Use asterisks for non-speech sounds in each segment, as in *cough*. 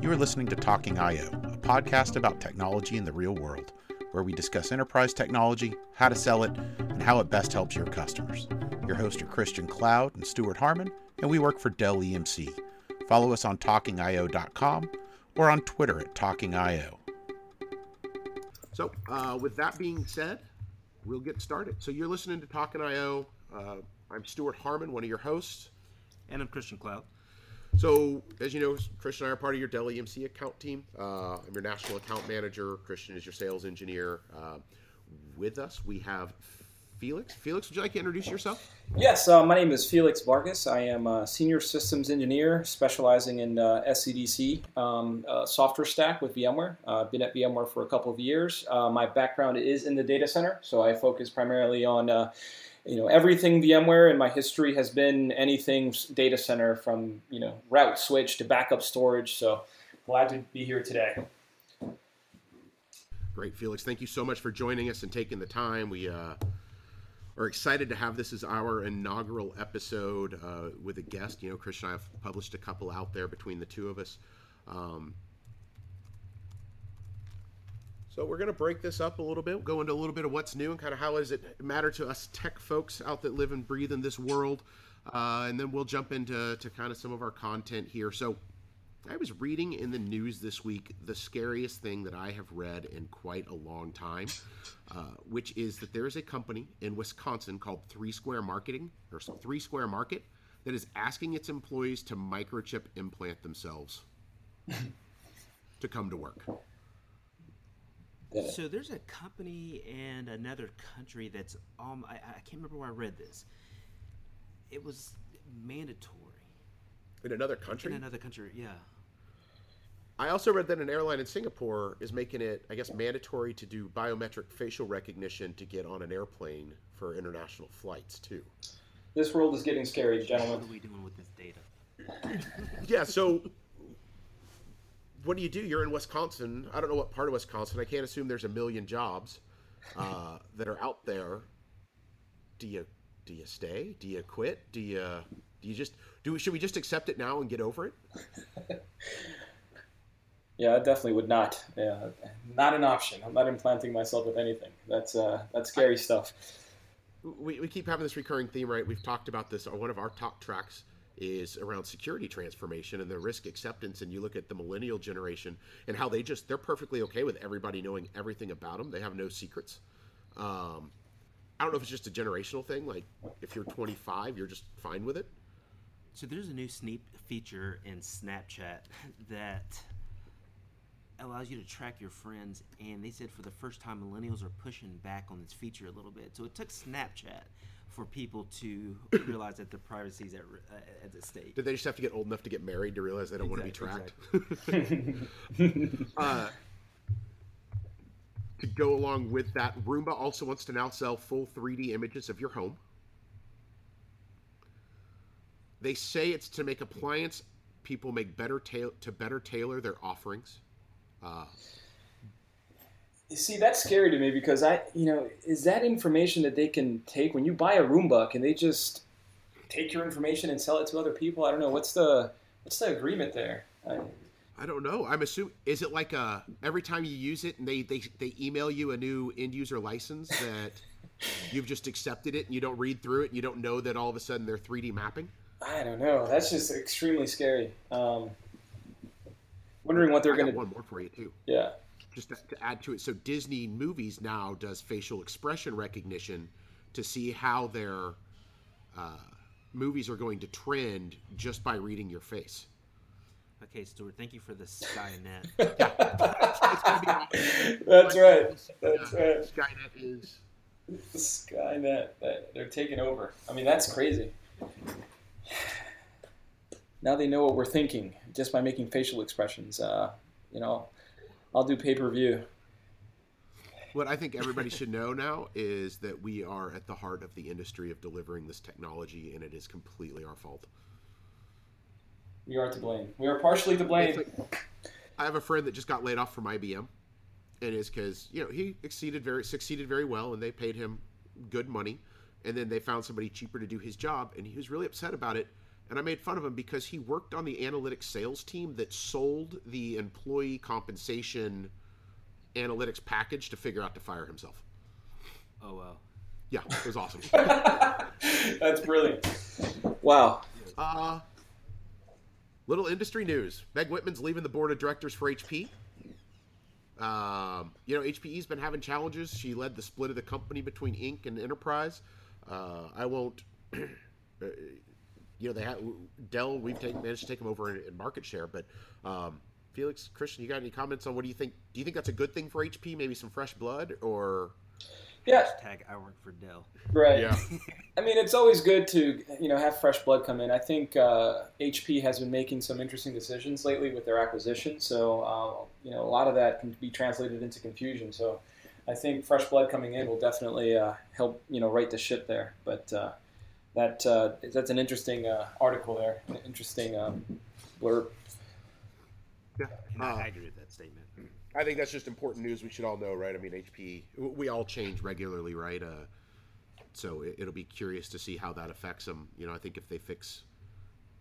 You are listening to Talking IO, a podcast about technology in the real world, where we discuss enterprise technology, how to sell it, and how it best helps your customers. Your hosts are Christian Cloud and Stuart Harmon, and we work for Dell EMC. Follow us on talkingio.com or on Twitter at talkingio. So, uh, with that being said, we'll get started. So, you're listening to Talking IO. Uh, I'm Stuart Harmon, one of your hosts. And I'm Christian Cloud. So, as you know, Christian and I are part of your Dell EMC account team. Uh, I'm your national account manager. Christian is your sales engineer. Uh, with us, we have Felix. Felix, would you like to introduce yourself? Yes, uh, my name is Felix Vargas. I am a senior systems engineer specializing in uh, SDDC um, uh, software stack with VMware. Uh, I've been at VMware for a couple of years. Uh, my background is in the data center, so I focus primarily on uh, you know everything VMware, in my history has been anything data center from you know route switch to backup storage. So glad to be here today. Great, Felix. Thank you so much for joining us and taking the time. We uh, are excited to have this as our inaugural episode uh, with a guest. You know, Chris and I have published a couple out there between the two of us. Um, so we're going to break this up a little bit, go into a little bit of what's new and kind of how does it matter to us tech folks out that live and breathe in this world, uh, and then we'll jump into to kind of some of our content here. So I was reading in the news this week the scariest thing that I have read in quite a long time, uh, which is that there is a company in Wisconsin called Three Square Marketing or Three Square Market that is asking its employees to microchip implant themselves *laughs* to come to work. So there's a company in another country that's um I, I can't remember where I read this. It was mandatory In another country? in another country. Yeah. I also read that an airline in Singapore is making it, I guess, mandatory to do biometric facial recognition to get on an airplane for international flights, too. This world is getting scary, gentlemen. What are we doing with this data? Yeah, so what do you do? You're in Wisconsin. I don't know what part of Wisconsin. I can't assume there's a million jobs uh, *laughs* that are out there. Do you do you stay? Do you quit? Do you do you just do? Should we just accept it now and get over it? *laughs* Yeah, I definitely would not. Yeah, not an option. I'm not implanting myself with anything. That's uh, that's scary stuff. we, we keep having this recurring theme, right? We've talked about this. On one of our talk tracks is around security transformation and the risk acceptance. And you look at the millennial generation and how they just, they're perfectly okay with everybody knowing everything about them. They have no secrets. Um, I don't know if it's just a generational thing. Like if you're 25, you're just fine with it. So there's a new sneak feature in Snapchat that allows you to track your friends, and they said for the first time millennials are pushing back on this feature a little bit. So it took Snapchat for people to *coughs* realize that their privacy is at, uh, at the stake. Did they just have to get old enough to get married to realize they don't want to be tracked? Exact- *laughs* uh, to go along with that, Roomba also wants to now sell full 3D images of your home. They say it's to make appliance people make better ta- to better tailor their offerings. Uh, see, that's scary to me because I, you know, is that information that they can take when you buy a Roomba? Can they just take your information and sell it to other people? I don't know. What's the what's the agreement there? I, I don't know. I'm assuming is it like a every time you use it and they they, they email you a new end user license that *laughs* you've just accepted it and you don't read through it and you don't know that all of a sudden they're 3D mapping. I don't know. That's just extremely scary. Um, wondering what they're going to. one more for you too. Yeah. Just to, to add to it so disney movies now does facial expression recognition to see how their uh, movies are going to trend just by reading your face Okay, Stuart, thank you for the Skynet. *laughs* it's going to be awesome. *laughs* That's right. That's Yeah, right. skynet is Skynet, they're taking over. I mean, that's crazy. *sighs* Now they know what we're thinking just by making facial expressions. Uh, you know, I'll do pay per view. what i think everybody should know now is that we are at the heart of the industry of delivering this technology and it is completely our fault We are to blame. We are partially to blame. Like- I have a friend that just got laid off from IBM, and it's because you know he exceeded very succeeded very well, and they paid him good money, and then they found somebody cheaper to do his job, and he was really upset about it. And I made fun of him because he worked on the analytics sales team that sold the employee compensation analytics package to figure out to fire himself. Oh wow. Yeah, it was awesome. *laughs* That's brilliant. Wow. Uh, little industry news. Meg Whitman's leaving the board of directors for HP. Um, you know, HPE's been having challenges. She led the split of the company between Inc. and Enterprise. Uh, I won't. *clears throat* you know, they have Dell. We've taken, managed to take them over in, in market share, but um, Felix, Christian, you got any comments on what do you think? Do you think that's a good thing for HP? Maybe some fresh blood, or Yeah, Hashtag I work for Dell. right. Yeah. *laughs* I mean, it's always good to you know have fresh blood come in. I think uh, HP has been making some interesting decisions lately with their acquisition. So uh, you know, a lot of that can be translated into confusion. So I think fresh blood coming in will definitely uh, help you know right the ship there. But uh, that uh, that's an interesting uh, article there, an interesting um, blurb. yeah. Uh, I, I agree with that statement. I think that's just important news we should all know, right? I mean, HP, we all change regularly, right? Uh, so it, it'll be curious to see how that affects them. You know, I think if they fix,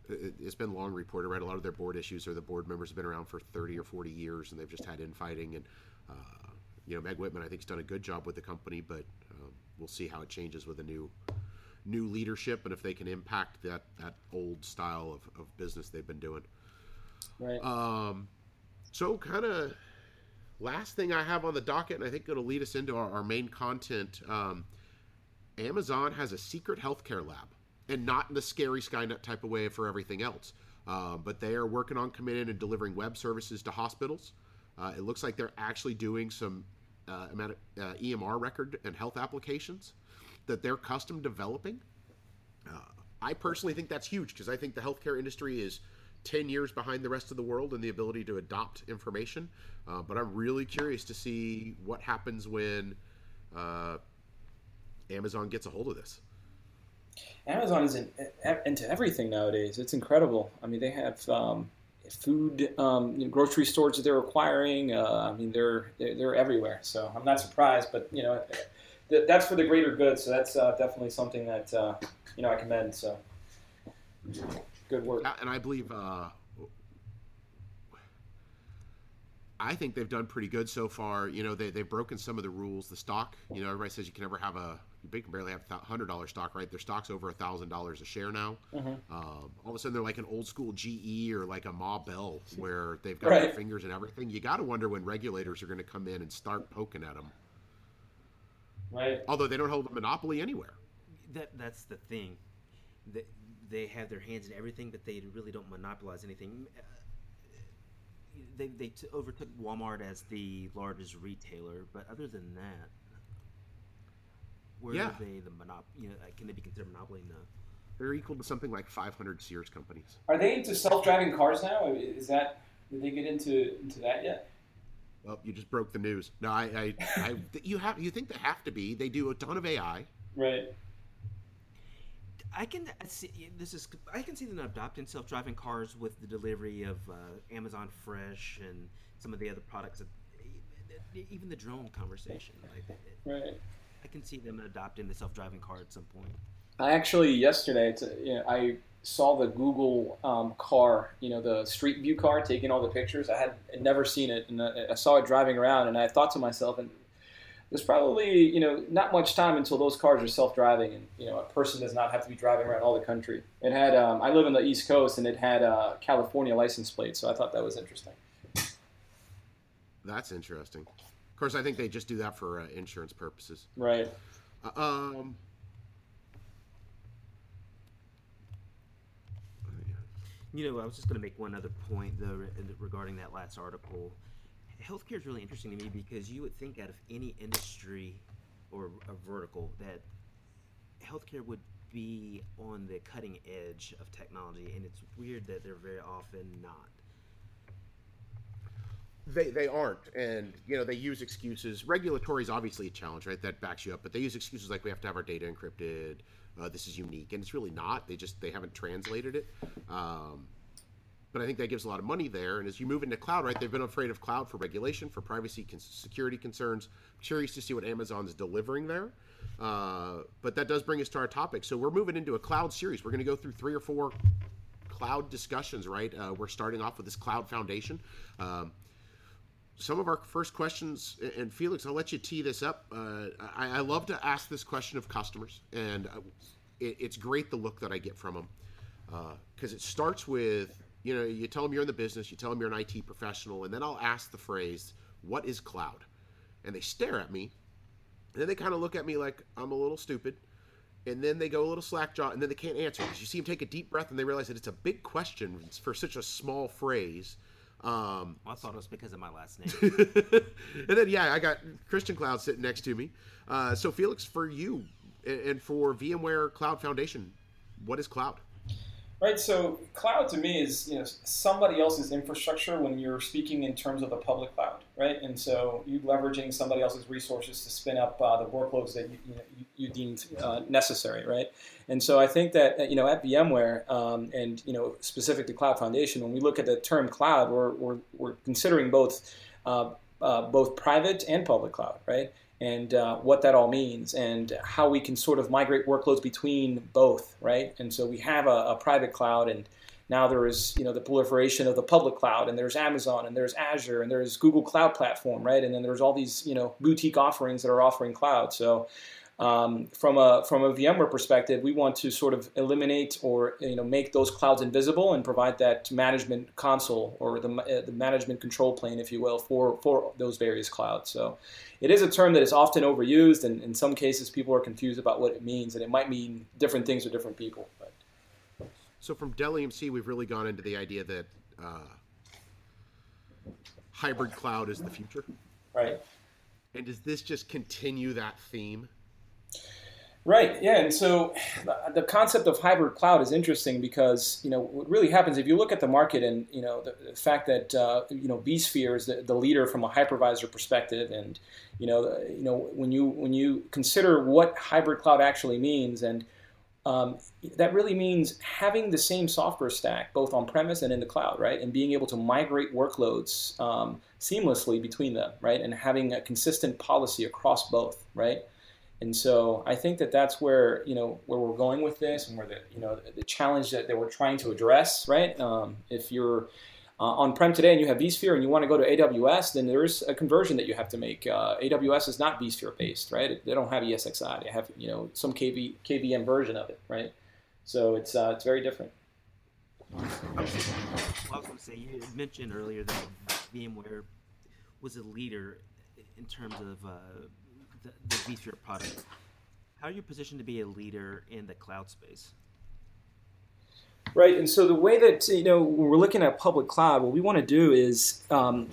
it, it's been long reported, right? A lot of their board issues or the board members have been around for 30 or 40 years and they've just had infighting. And, uh, you know, Meg Whitman, I think, has done a good job with the company, but um, we'll see how it changes with a new new leadership and if they can impact that, that old style of, of business they've been doing. Right. Um, so kind of last thing I have on the docket, and I think it'll lead us into our, our main content. Um, Amazon has a secret healthcare lab, and not in the scary Skynet type of way for everything else. Uh, but they are working on coming in and delivering web services to hospitals. Uh, it looks like they're actually doing some uh, uh, EMR record and health applications that they're custom developing. Uh, I personally think that's huge because I think the healthcare industry is 10 years behind the rest of the world in the ability to adopt information. Uh, but I'm really curious to see what happens when uh, Amazon gets a hold of this. Amazon is in, into everything nowadays. It's incredible. I mean, they have um, food, um, you know, grocery stores that they're acquiring. Uh, I mean, they're, they're they're everywhere. So I'm not surprised. But you know, th- that's for the greater good. So that's uh, definitely something that uh, you know I commend. So good work. And I believe, uh, I think they've done pretty good so far. You know, they, they've broken some of the rules. The stock, you know, everybody says you can never have a, you can barely have a hundred dollar stock, right? Their stock's over a thousand dollars a share now. Um, all of a sudden, they're like an old school GE or like a Ma Bell, where they've got their fingers and everything. You got to wonder when regulators are going to come in and start poking at them. Right. Although they don't hold a monopoly anywhere. That that's the thing. They, they have their hands in everything, but they really don't monopolize anything. Uh, They, they t- overtook Walmart as the largest retailer, but other than that, where Yeah. are they the monop? You know, uh, can they be considered monopoly? No. They're equal to something like 500 Sears companies. Are they into self-driving cars now? Is that did they get into into that yet? Well, you just broke the news. No, I, I, I you have, you think they have to be? They do a ton of AI. Right. I can see this is I can see them adopting self-driving cars with the delivery of uh, Amazon Fresh and some of the other products. That, even the drone conversation, like Right. I can see them adopting the self-driving car at some point. I actually yesterday, it's, you know, I saw the Google um, car, you know, the Street View car taking all the pictures. I had never seen it, and I I saw it driving around, and I thought to myself, and there's probably you know not much time until those cars are self-driving, and you know a person does not have to be driving around all the country. It had, um, I live on the East Coast, and it had uh, California license plates, so I thought that was interesting. That's interesting. Of course, I think they just do that for uh, insurance purposes. Right. Uh, um, You know, I was just going to make one other point though regarding that last article. Healthcare is really interesting to me because you would think out of any industry or a vertical that healthcare would be on the cutting edge of technology, and it's weird that they're very often not. they they aren't, and you know they use excuses. Regulatory is obviously a challenge, right? That backs you up, but they use excuses like we have to have our data encrypted. Uh, this is unique, and it's really not. They just they haven't translated it. Um, but I think that gives a lot of money there. And as you move into cloud, right, they've been afraid of cloud for regulation, for privacy, con- security concerns. curious to see what Amazon's delivering there. Uh, but that does bring us to our topic. So we're moving into a cloud series. We're going to go through three or four cloud discussions, right? Uh, we're starting off with this cloud foundation. Um, some of our first questions, and Felix, I'll let you tee this up. Uh, I, I, love to ask this question of customers, and uh, it, it's great the look that I get from them because uh, it starts with you know you tell them you're in the business, you tell them you're an IT professional, and then I'll ask the phrase, "What is cloud?" And they stare at me, and then they kind of look at me like I'm a little stupid, and then they go a little slack jaw, and then they can't answer because you see them take a deep breath and they realize that it's a big question for such a small phrase um, well, I thought it was because of my last name. *laughs* and then, yeah, I got Christian Cloud sitting next to me. Uh, so, Felix, for you and for VMware Cloud Foundation, what is cloud? Right. So cloud to me is you know somebody else's infrastructure when you're speaking in terms of the public cloud, right? And so you're leveraging somebody else's resources to spin up uh, the workloads that you you, know, you, deemed uh, necessary, right? And so I think that you know at VMware um, and you know specific to Cloud Foundation, when we look at the term cloud, we're we're, we're considering both uh, uh both private and public cloud, right? And uh, what that all means and how we can sort of migrate workloads between both, right? And so we have a, a, private cloud, and now there is you know the proliferation of the public cloud, and there's Amazon, and there's Azure, and there's Google Cloud Platform, right? And then there's all these you know boutique offerings that are offering cloud. So um, from a from a VMware perspective, we want to sort of eliminate or you know make those clouds invisible and provide that management console or the, uh, the management control plane, if you will, for for those various clouds. So it is a term that is often overused, and in some cases, people are confused about what it means, and it might mean different things to different people. But. So from Dell EMC, we've really gone into the idea that uh, hybrid cloud is the future. Right. And does this just continue that theme? Right. Yeah. And so *sighs* the concept of hybrid cloud is interesting because you know what really happens if you look at the market and you know the, the fact that uh, you know vSphere is the, the, leader from a hypervisor perspective, and you know you know when you when you consider what hybrid cloud actually means, and um, that really means having the same software stack both on premise and in the cloud, right? And being able to migrate workloads um, seamlessly between them, right? And having a consistent policy across both, right? And so I think that that's where you know where we're going with this, and where the you know the challenge that, that we're trying to address. Right? Um, if you're uh, on-prem today and you have vSphere and you want to go to AWS, then there's a conversion that you have to make. Uh, AWS is not vSphere based, right? They don't have ESXi. They have you know some KV, KVM version of it, right? So it's uh, it's very different. I was going to say you mentioned earlier that VMware was a leader in terms of uh, the, vSphere product. How are you positioned to be a leader in the cloud space? Right, and so the way that you know we're looking at public cloud, what we want to do is um,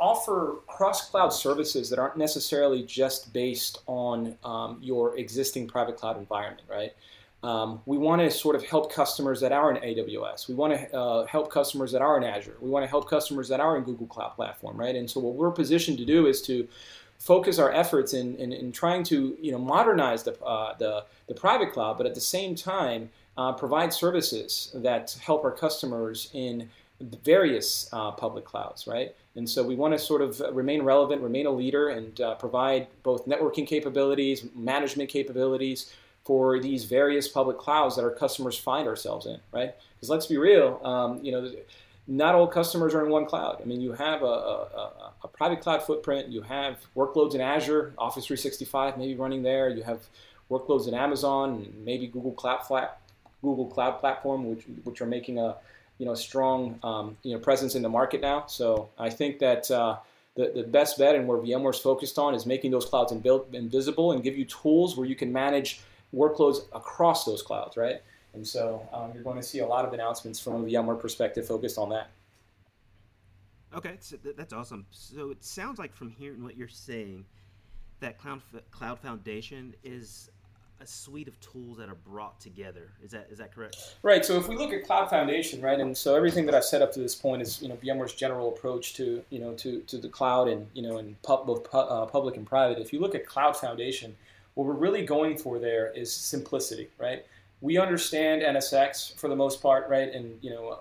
offer cross-cloud services that aren't necessarily just based on um, your existing private cloud environment. Right, um, we want to sort of help customers that are in AWS. We want to uh, help customers that are in Azure. We want to help customers that are in Google Cloud Platform. Right, and so what we're positioned to do is to focus our efforts in, in, in trying to you know modernize the, uh, the, the private cloud, but at the same time uh, provide services that help our customers in various uh, public clouds, right? And so we want to sort of remain relevant, remain a leader, and uh, provide both networking capabilities, management capabilities for these various public clouds that our customers find ourselves in, right? Because let's be real, um, you know not all customers are in one cloud. I mean, you have a, a, a, private cloud footprint, you have workloads in Azure, Office 365 maybe running there, you have workloads in Amazon, maybe Google Cloud Google Cloud Platform, which which are making a you know strong um, you know presence in the market now. So I think that. Uh, the, the best bet and where VMware is focused on is making those clouds invisible and give you tools where you can manage workloads across those clouds, right? And so um, you're going to see a lot of announcements from a VMware perspective focused on that. Okay, so that's awesome. So it sounds like from hearing what you're saying, that Cloud Cloud Foundation is a suite of tools that are brought together. Is that is that correct? Right. So if we look at Cloud Foundation, right, and so everything that I've set up to this point is you know VMware's general approach to you know to, to the cloud and you know pub, both pu- uh, public and private. If you look at Cloud Foundation, what we're really going for there is simplicity, right? We understand NSX for the most part, right? And you know,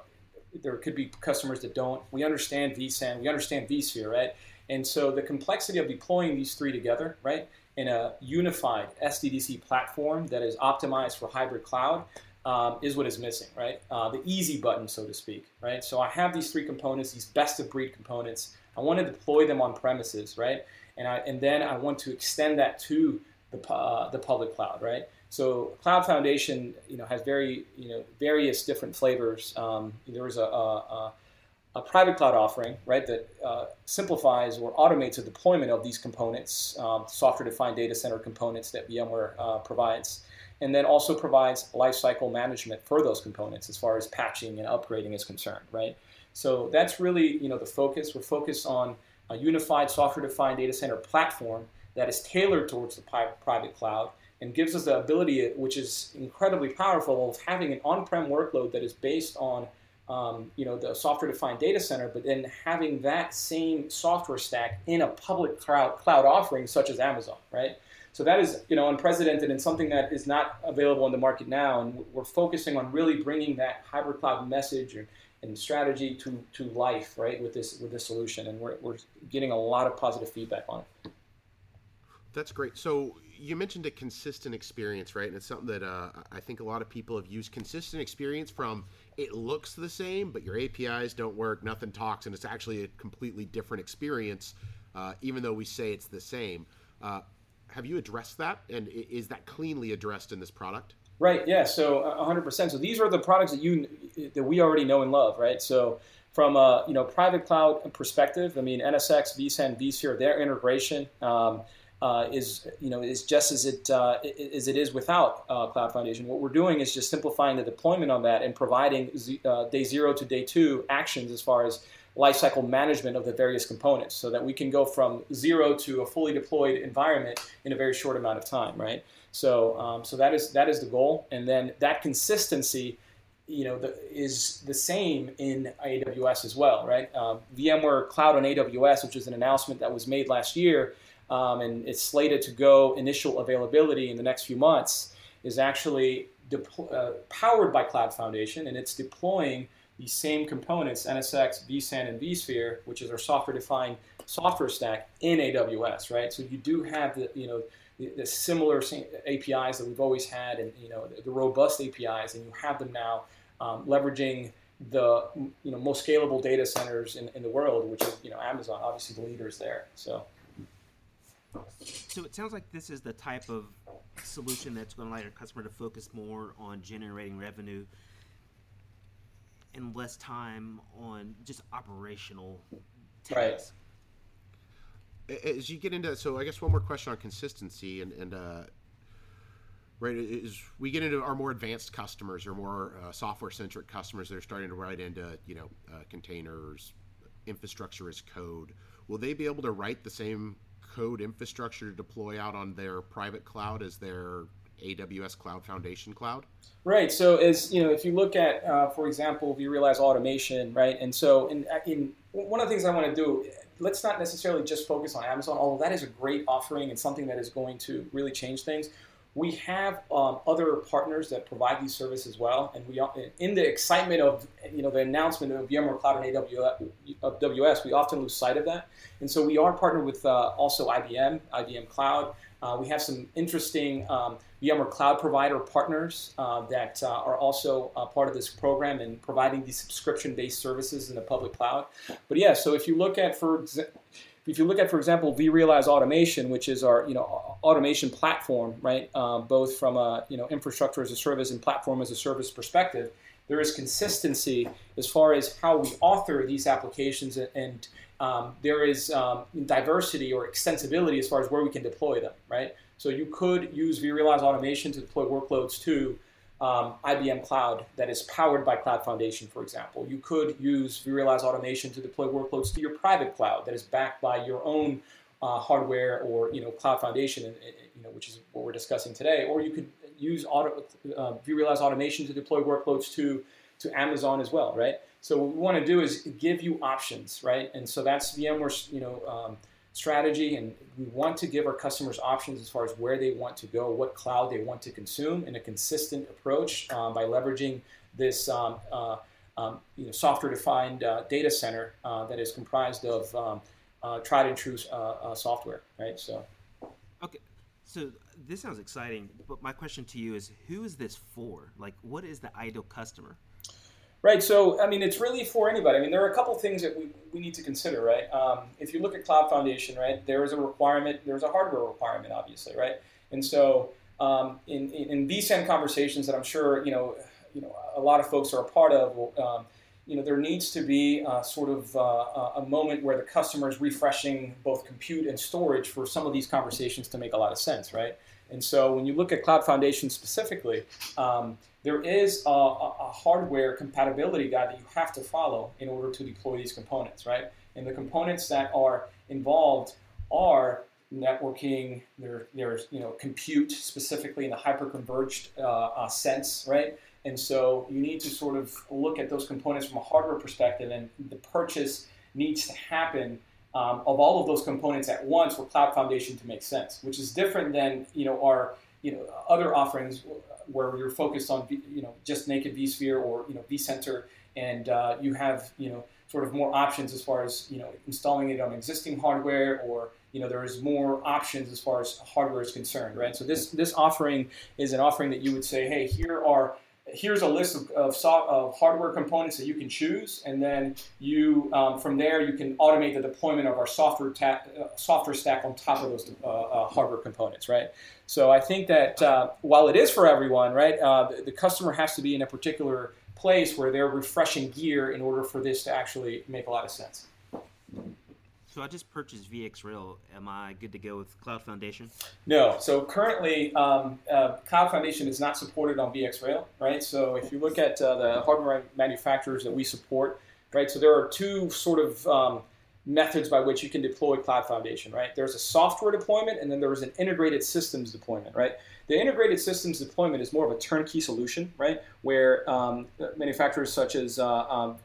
there could be customers that don't. We understand vSAN, we understand vSphere, right? And so the complexity of deploying these three together, right, in a unified SDDC platform that is optimized for hybrid cloud, um, is what is missing, right? Uh, the easy button, so to speak, right? So I have these three components, these best of breed components. I want to deploy them on premises, right? And I and then I want to extend that to the uh, the public cloud, right? So Cloud Foundation, you know, has very you know various different flavors. Um, there is a, a, a, private cloud offering, right, that uh, simplifies or automates the deployment of these components, um, software-defined data center components that VMware uh, provides and then also provides lifecycle management for those components as far as patching and upgrading is concerned, right? So that's really you know the focus. We're focused on a unified software-defined data center platform that is tailored towards the private cloud and gives us the ability, which is incredibly powerful, of having an on-prem workload that is based on um, you know the software-defined data center, but then having that same software stack in a public cloud cloud offering such as Amazon, right? So that is, you know, unprecedented and something that is not available in the market now. And we're focusing on really bringing that hybrid cloud message and, and strategy to, to life, right, with this with this solution. And we're, we're getting a lot of positive feedback on it. That's great. So you mentioned a consistent experience, right? And it's something that uh, I think a lot of people have used. Consistent experience from it looks the same, but your APIs don't work, nothing talks, and it's actually a completely different experience, uh, even though we say it's the same. Uh, have you addressed that, and is that cleanly addressed in this product? Right. Yeah. So 100%. So these are the products that you that we already know and love, right? So from a you know private cloud perspective, I mean NSX, vSAN, vSphere, their integration um, uh, is you know is just as it uh, as it is without uh, Cloud Foundation. What we're doing is just simplifying the deployment on that and providing z- uh, day zero to day two actions as far as lifecycle management of the various components so that we can go from zero to a fully deployed environment in a very short amount of time, right? So, um, so that is that is the goal, and then that consistency, you know, the, is the same in AWS as well, right? Um, VMware Cloud on AWS, which is an announcement that was made last year, um, and it's slated to go initial availability in the next few months, is actually uh, powered by Cloud Foundation, and it's deploying the same components, NSX, vSAN, and vSphere, which is our software-defined software stack in AWS, right? So you do have the, you know, the, similar APIs that we've always had, and you know, the, the robust APIs, and you have them now um, leveraging the you know most scalable data centers in, in the world, which is you know Amazon, obviously the leaders there. So. So it sounds like this is the type of solution that's going to allow your customer to focus more on generating revenue and less time on just operational tasks. Right. As you get into so I guess one more question on consistency and and uh, right is we get into our more advanced customers or more uh, software centric customers that are starting to write into you know uh, containers infrastructure as code will they be able to write the same code infrastructure to deploy out on their private cloud as their AWS Cloud Foundation Cloud? Right. So as you know, if you look at, uh, for example, vRealize Automation, right, and so in, in one of the things I want to do, let's not necessarily just focus on Amazon, although that is a great offering and something that is going to really change things. We have um, other partners that provide these services as well, and we, in the excitement of you know the announcement of VMware Cloud and AWS, we often lose sight of that. And so we are partnered with uh, also IBM, IBM Cloud. Uh, we have some interesting um, VMware Cloud provider partners uh, that uh, are also part of this program and providing these subscription-based services in the public cloud. But yeah, so if you look at for if you look at, for example, vRealize Automation, which is our you know automation platform, right? Um, both from a you know infrastructure as a service and platform as a service perspective, there is consistency as far as how we author these applications, and, and um, there is um, diversity or extensibility as far as where we can deploy them, right? So you could use vRealize Automation to deploy workloads to um, IBM Cloud that is powered by Cloud Foundation, for example. You could use vRealize Automation to deploy workloads to your private cloud that is backed by your own uh, hardware or you know Cloud Foundation, you know, which is what we're discussing today. Or you could use auto, uh, vRealize Automation to deploy workloads to to Amazon as well, right? So what we want to do is give you options, right? And so that's VMware's you know um, strategy, and we want to give our customers options as far as where they want to go, what cloud they want to consume, in a consistent approach um, by leveraging this um, uh, um, you know, software-defined uh, data center uh, that is comprised of um, uh, tried and true uh, uh, software, right? So, okay. So this sounds exciting, but my question to you is, who is this for? Like, what is the ideal customer? Right. So, I mean, it's really for anybody. I mean, there are a couple things that we, we need to consider, right? Um, if you look at Cloud Foundation, right, there is a requirement, there's a hardware requirement, obviously, right? And so, um, in, in, in vSAN conversations that I'm sure, you know, you know, a lot of folks are a part of, um, you know, there needs to be uh, sort of uh, a moment where the customer is refreshing both compute and storage for some of these conversations to make a lot of sense, right? And so when you look at Cloud Foundation specifically, um, there is a, a, hardware compatibility guide that you have to follow in order to deploy these components, right? And the components that are involved are networking, there, there's you know compute specifically in the hyperconverged uh, uh, sense, right? And so you need to sort of look at those components from a hardware perspective, and the purchase needs to happen um, of all of those components at once for Cloud Foundation to make sense, which is different than you know our you know other offerings where you're focused on you know just naked vSphere or you know vCenter, and uh, you have you know sort of more options as far as you know installing it on existing hardware or you know there is more options as far as hardware is concerned, right? So this this offering is an offering that you would say, hey, here are here's a list of, of, of, hardware components that you can choose, and then you um, from there you can automate the deployment of our software ta- uh, software stack on top of those uh, uh, hardware components, right? So I think that uh, while it is for everyone, right, uh, the, the, customer has to be in a particular place where they're refreshing gear in order for this to actually make a lot of sense. So I just purchased VxRail. Am I good to go with Cloud Foundation? No. So currently, um, uh, Cloud Foundation is not supported on VxRail, right? So if you look at uh, the hardware manufacturers that we support, right? So there are two sort of um, methods by which you can deploy Cloud Foundation, right? There's a software deployment, and then there's an integrated systems deployment, right? The integrated systems deployment is more of a turnkey solution, right? Where um, manufacturers such as uh,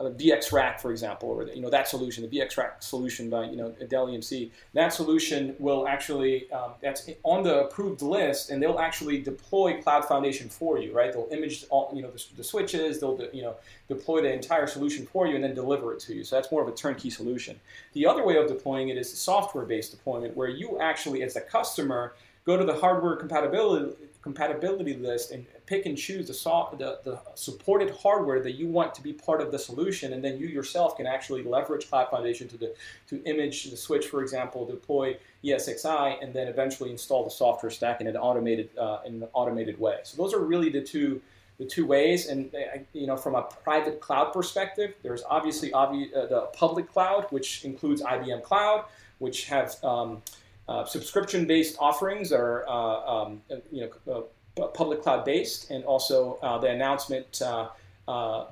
um, uh uh, VxRack, for example, or you know that solution, the VxRack solution by you know Dell EMC. That solution will actually um, that's on the approved list, and they'll actually deploy Cloud Foundation for you, right? They'll image all you know the, the switches, they'll you know deploy the entire solution for you, and then deliver it to you. So that's more of a turnkey solution. The other way of deploying it is software-based deployment, where you actually, as a customer, go to the hardware compatibility compatibility list and pick and choose the, so, the, the, supported hardware that you want to be part of the solution, and then you yourself can actually leverage Cloud Foundation to, the, to image the switch, for example, deploy ESXi, and then eventually install the software stack in an automated uh, in an automated way. So those are really the two the two ways. And uh, you know, from a private cloud perspective, there's obviously obvi- uh, the public cloud, which includes IBM Cloud, which have um, uh, subscription-based offerings are uh, um, you know uh, public cloud-based, and also uh, the announcement uh,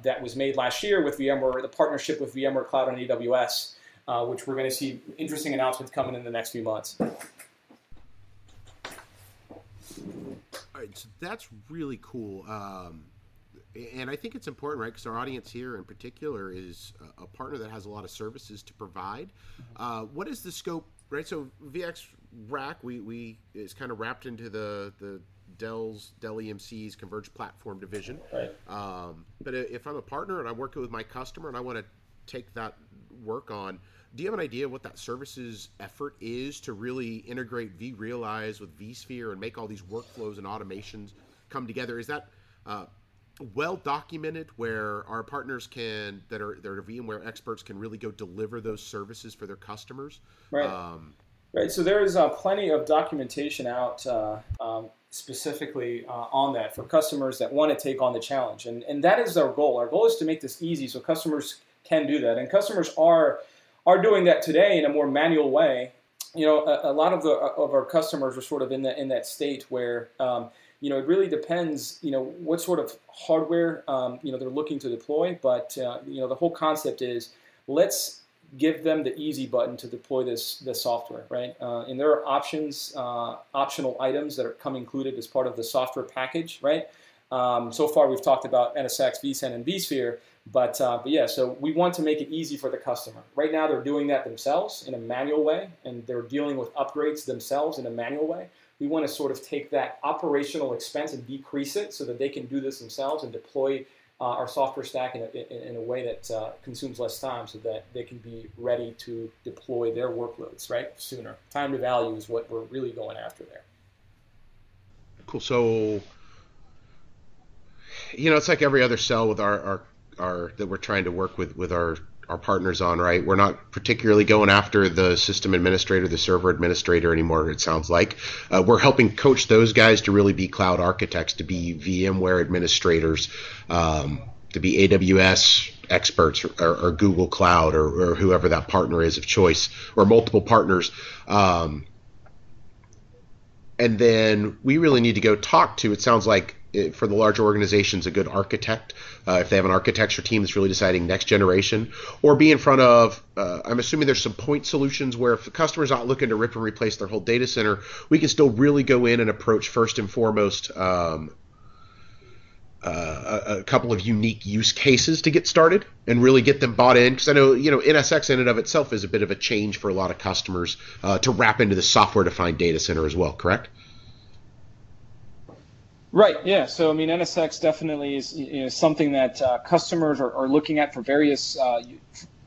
that was made last year with VMware, the partnership with VMware Cloud on AWS, which we're going to see interesting announcements coming in the next few months. All right, so that's really cool. Um, and I think it's important, right? Because our audience here, in particular, is a partner that has a lot of services to provide. Uh, what is the scope right? So VX Rack we we is kind of wrapped into the the Dell's Dell EMC's converged platform division. Right. Um, but if I'm a partner and I'm working with my customer and I want to take that work on, do you have an idea what that services effort is to really integrate vRealize with vSphere and make all these workflows and automations come together? Is that uh, well documented where our partners can that are are VMware experts can really go deliver those services for their customers. Right. Um, right. So there is uh, plenty of documentation out uh, um, specifically uh, on that for customers that want to take on the challenge, and and that is our goal. Our goal is to make this easy so customers can do that, and customers are are doing that today in a more manual way. You know, a, a lot of the of our customers are sort of in that in that state where um, you know, it really depends, you know, what sort of hardware, um, you know, they're looking to deploy. But, uh, you know, the whole concept is let's give them the easy button to deploy this, this software, right? Uh, and there are options, uh, optional items that are come included as part of the software package, right? Um, so far, we've talked about NSX, vSAN, and vSphere, but, uh, but yeah, so we want to make it easy for the customer. Right now, they're doing that themselves in a manual way, and they're dealing with upgrades themselves in a manual way. We want to sort of take that operational expense and decrease it so that they can do this themselves and deploy uh, our software stack in a, in a way that uh, consumes less time so that they can be ready to deploy their workloads right sooner. Time to value is what we're really going after there. Cool. So, you know, it's like every other sell with our, our, our that we're trying to work with with our our partners on, right? We're not particularly going after the system administrator, the server administrator anymore, it sounds like. Uh, we're helping coach those guys to really be cloud architects, to be VMware administrators, um, to be AWS experts or, or Google Cloud or, or, whoever that partner is of choice, or multiple partners. Um, and then we really need to go talk to, it sounds like for the large organizations, a good architect uh, if they have an architecture team that's really deciding next generation, or be in front of, uh, I'm assuming there's some point solutions where if the customer's not looking to rip and replace their whole data center, we can still really go in and approach first and foremost um, uh, a, a, couple of unique use cases to get started and really get them bought in. Because I know, you know, NSX in and of itself is a bit of a change for a lot of customers uh, to wrap into the software defined data center as well, correct? Right. Yeah. So I mean, NSX definitely is you know, something that uh, customers are, are, looking at for various uh,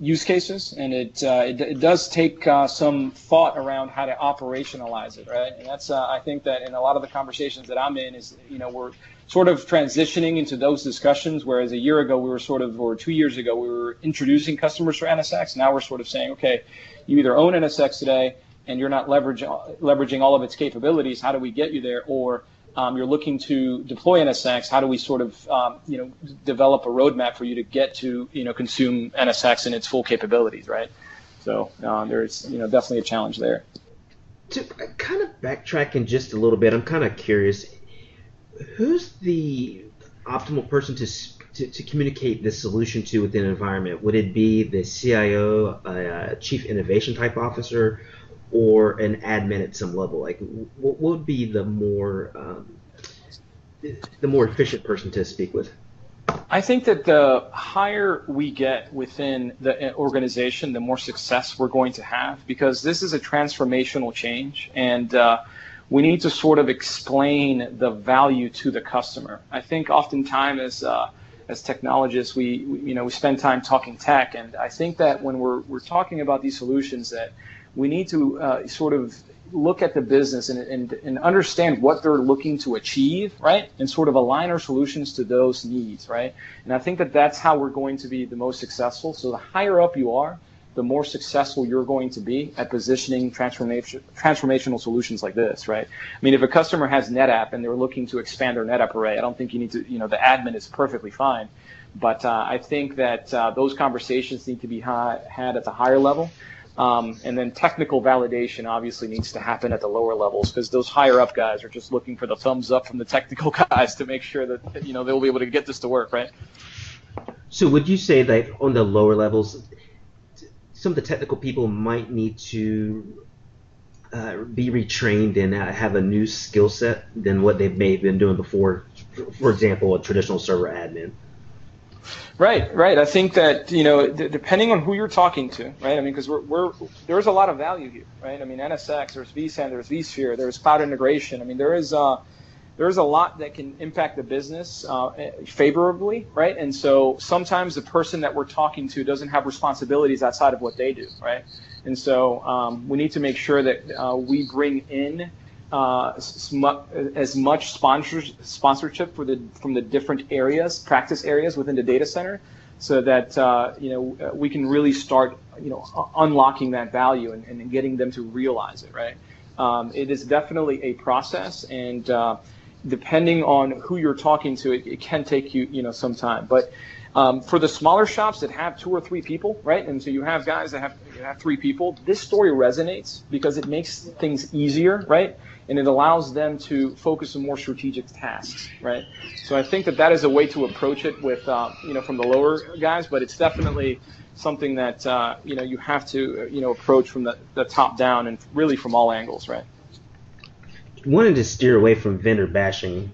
use cases, and it, uh, it, it does take uh, some thought around how to operationalize it, right? And that's uh, I think that in a lot of the conversations that I'm in is you know we're sort of transitioning into those discussions, whereas a year ago we were sort of, or two years ago we were introducing customers for NSX. Now we're sort of saying, okay, you either own NSX today and you're not leveraging leveraging all of its capabilities. How do we get you there? Or um, you're looking to deploy NSX, how do we sort of um, you know develop a roadmap for you to get to you know consume NSX and its full capabilities, right? So uh, there's you know definitely a challenge there. To kind of backtracking just a little bit, I'm kind of curious, who's the optimal person to to, to, communicate this solution to within an environment? Would it be the CIO, a chief innovation type officer, or an admin at some level? Like, what would be the more um, the more efficient person to speak with? I think that the higher we get within the organization, the more success we're going to have because this is a transformational change and uh, we need to sort of explain the value to the customer. I think oftentimes as uh, as technologists, we, we, you know we spend time talking tech, and I think that when we're we're talking about these solutions that we need to uh, sort of look at the business and, and, and understand what they're looking to achieve, right? And sort of align our solutions to those needs, right? And I think that that's how we're going to be the most successful. So the higher up you are, the more successful you're going to be at positioning transformation, transformational solutions like this, right? I mean, if a customer has NetApp and they're looking to expand their NetApp array, I don't think you need to, you know, the admin is perfectly fine. But uh, I think that uh, those conversations need to be ha- had at the higher level. Um, and then technical validation obviously needs to happen at the lower levels because those higher up guys are just looking for the thumbs up from the technical *laughs* guys to make sure that you know they'll be able to get this to work, right? So would you say that on the lower levels, some of the technical people might need to uh, be retrained and uh, have a new skill set than what they may have been doing before? For example, a traditional server admin. Right, right. I think that you know, d- depending on who you're talking to, right? I mean, because we're, we're there's a lot of value here, right? I mean, NSX, there's vSAN, there's vSphere, there's cloud integration. I mean, there is uh, there's a lot that can impact the business uh, favorably, right? And so sometimes the person that we're talking to doesn't have responsibilities outside of what they do, right? And so um, we need to make sure that uh, we bring in uh, as much sponsors, sponsorship for the from the different areas, practice areas within the data center, so that uh, you know we can really start you know unlocking that value and, and getting them to realize it. Right. Um, it is definitely a process, and uh, depending on who you're talking to, it, it, can take you you know some time, but. Um, for the smaller shops that have two or three people, right? And so you have guys that have, have three people. This story resonates because it makes things easier, right? And it allows them to focus on more strategic tasks, right? So I think that that is a way to approach it with, uh, you know, from the lower guys, but it's definitely something that, uh, you know, you have to, you know, approach from the, the top down and really from all angles, right? Wanted to steer away from vendor bashing,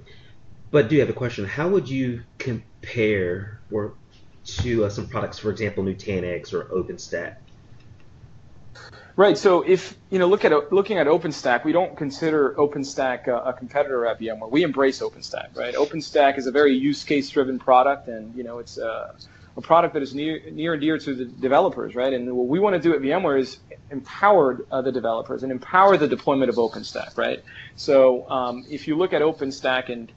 but do you have a question. How would you compare or to uh, some products, for example, Nutanix or OpenStack? Right. So if you know, look at looking at OpenStack, we don't consider OpenStack a, a competitor at VMware. We embrace OpenStack. Right. OpenStack is a very use case driven product, and you know, it's a, a product that is near near and dear to the developers. Right. And what we want to do at VMware is empower uh, the developers and empower the deployment of OpenStack. Right. So um, if you look at OpenStack and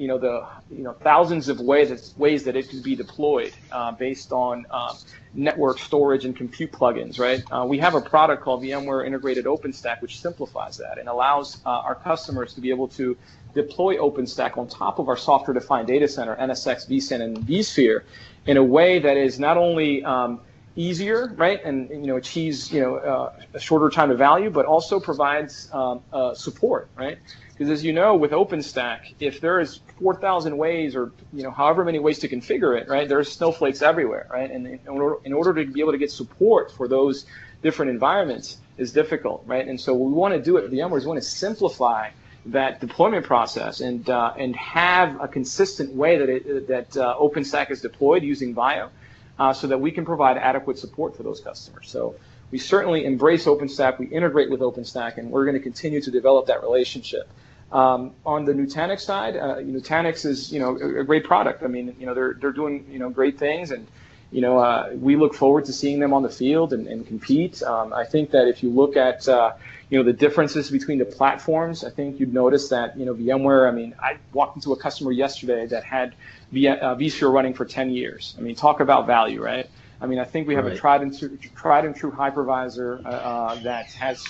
you know the you know thousands of ways ways that it could be deployed uh, based on uh, network storage and compute plugins, right? Uh, we have a product called VMware Integrated OpenStack, which simplifies that and allows uh, our customers to be able to deploy OpenStack on top of our software-defined data center, NSX, vSAN, and vSphere, in a way that is not only um, easier, right, and you know achieves you know uh, a shorter time to value, but also provides um, uh, support, right? Because as you know, with OpenStack, if there is 4,000 ways or you know however many ways to configure it, right? There's snowflakes everywhere, right? And in order, in order to be able to get support for those different environments is difficult, right? And so we want to do it at VMware is we want to simplify that deployment process and uh, and have a consistent way that it, that uh, OpenStack is deployed using VIO, uh, so that we can provide adequate support for those customers. So we certainly embrace OpenStack, we integrate with OpenStack, and we're going to continue to develop that relationship. Um, on the Nutanix side, uh, Nutanix is you know a, a, great product. I mean, you know they're they're doing you know great things, and you know uh, we look forward to seeing them on the field and, and compete. Um, I think that if you look at uh, you know the differences between the platforms, I think you'd notice that you know VMware. I mean, I walked into a customer yesterday that had v, uh, vSphere running for 10 years. I mean, talk about value, right? I mean, I think we have right. a tried and true, tried and true hypervisor uh, uh, that has,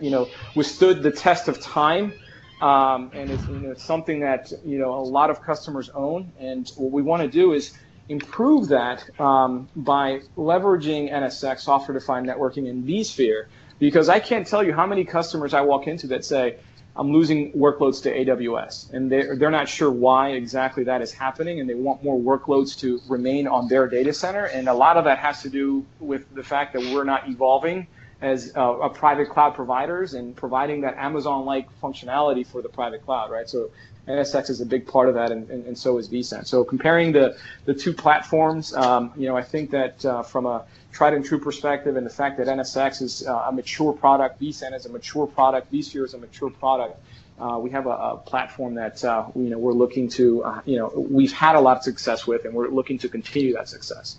you know, withstood the test of time um, and it's, you know, it's something that you know a lot of customers own. And what we want to do is improve that um, by leveraging NSX, software-defined networking, in vSphere. Because I can't tell you how many customers I walk into that say, I'm losing workloads to AWS, and they're, they're not sure why exactly that is happening, and they want more workloads to remain on their data center. And a lot of that has to do with the fact that we're not evolving as uh, a private cloud providers and providing that Amazon-like functionality for the private cloud, right? So NSX is a big part of that, and, and, and so is vSAN. So comparing the, the two platforms, um, you know, I think that uh, from a tried and true perspective and the fact that NSX is uh, a mature product, vSAN is a mature product, vSphere is a mature product, uh, we have a, a platform that uh, you know we're looking to uh, you know we've had a lot of success with, and we're looking to continue that success.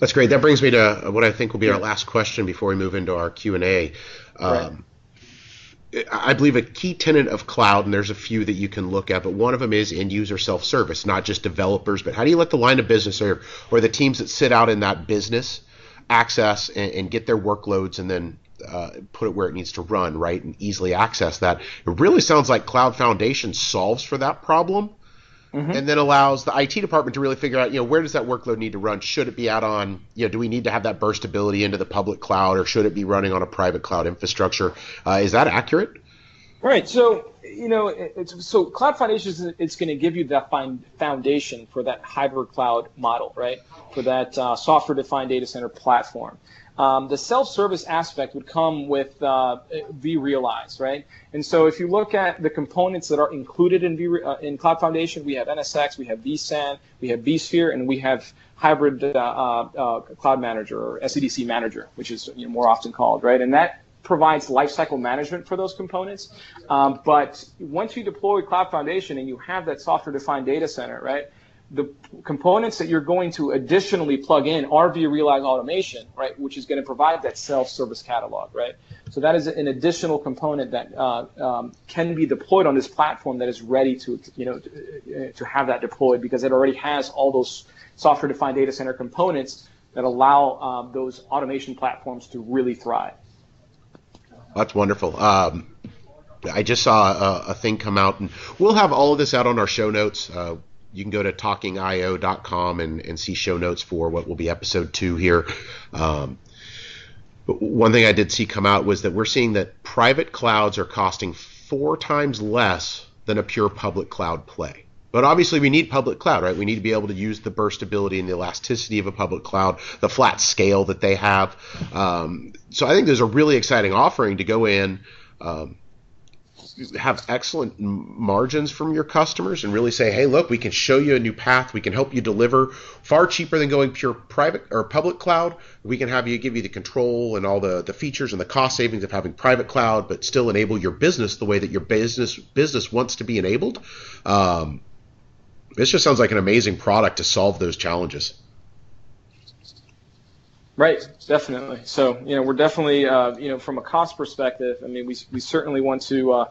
That's great. That brings me to what I think will be our last question before we move into our Q and A. Um, I believe a key tenet of cloud, and there's a few that you can look at, but one of them is end user self service, not just developers, but how do you let the line of business or, or the teams that sit out in that business access and, and get their workloads and then uh, put it where it needs to run, right, and easily access that? It really sounds like Cloud Foundation solves for that problem mm-hmm. and then allows the IT department to really figure out, you know, where does that workload need to run? Should it be out on, you know, do we need to have that burstability into the public cloud, or should it be running on a private cloud infrastructure? Uh, is that accurate? Right. So you know, it's, so Cloud Foundation is it's going to give you that foundation for that hybrid cloud model, right? For that uh, software-defined data center platform. Um, the self-service aspect would come with uh, vRealize, right? And so if you look at the components that are included in, v, uh, in Cloud Foundation, we have NSX, we have vSAN, we have vSphere, and we have hybrid uh, uh cloud manager or SDDC manager, which is you know, more often called, right? And that provides lifecycle management for those components. Um, but once you deploy Cloud Foundation and you have that software-defined data center, right? The components that you're going to additionally plug in are vRealize Automation, right, which is going to provide that self-service catalog, right? So that is an additional component that uh, um, can be deployed on this platform that is ready to, you know, to, to have that deployed because it already has all those software-defined data center components that allow um, those automation platforms to really thrive. That's wonderful. Um, I just saw a, a, thing come out, and we'll have all of this out on our show notes. Uh, you can go to talkingio.com and, and see show notes for what will be episode two here. Um, but one thing I did see come out was that we're seeing that private clouds are costing four times less than a pure public cloud play. But obviously, we need public cloud, right? We need to be able to use the burstability and the elasticity of a public cloud, the flat scale that they have. Um, so I think there's a really exciting offering to go in. Um, have excellent margins from your customers and really say, hey, look, we can show you a new path. We can help you deliver far cheaper than going pure private or public cloud. We can have you give you the control and all the, the features and the cost savings of having private cloud, but still enable your business the way that your business business wants to be enabled. Um, this just sounds like an amazing product to solve those challenges. Right, definitely. So, you know, we're definitely, uh, you know, from a cost perspective, I mean, we, we certainly want to, uh,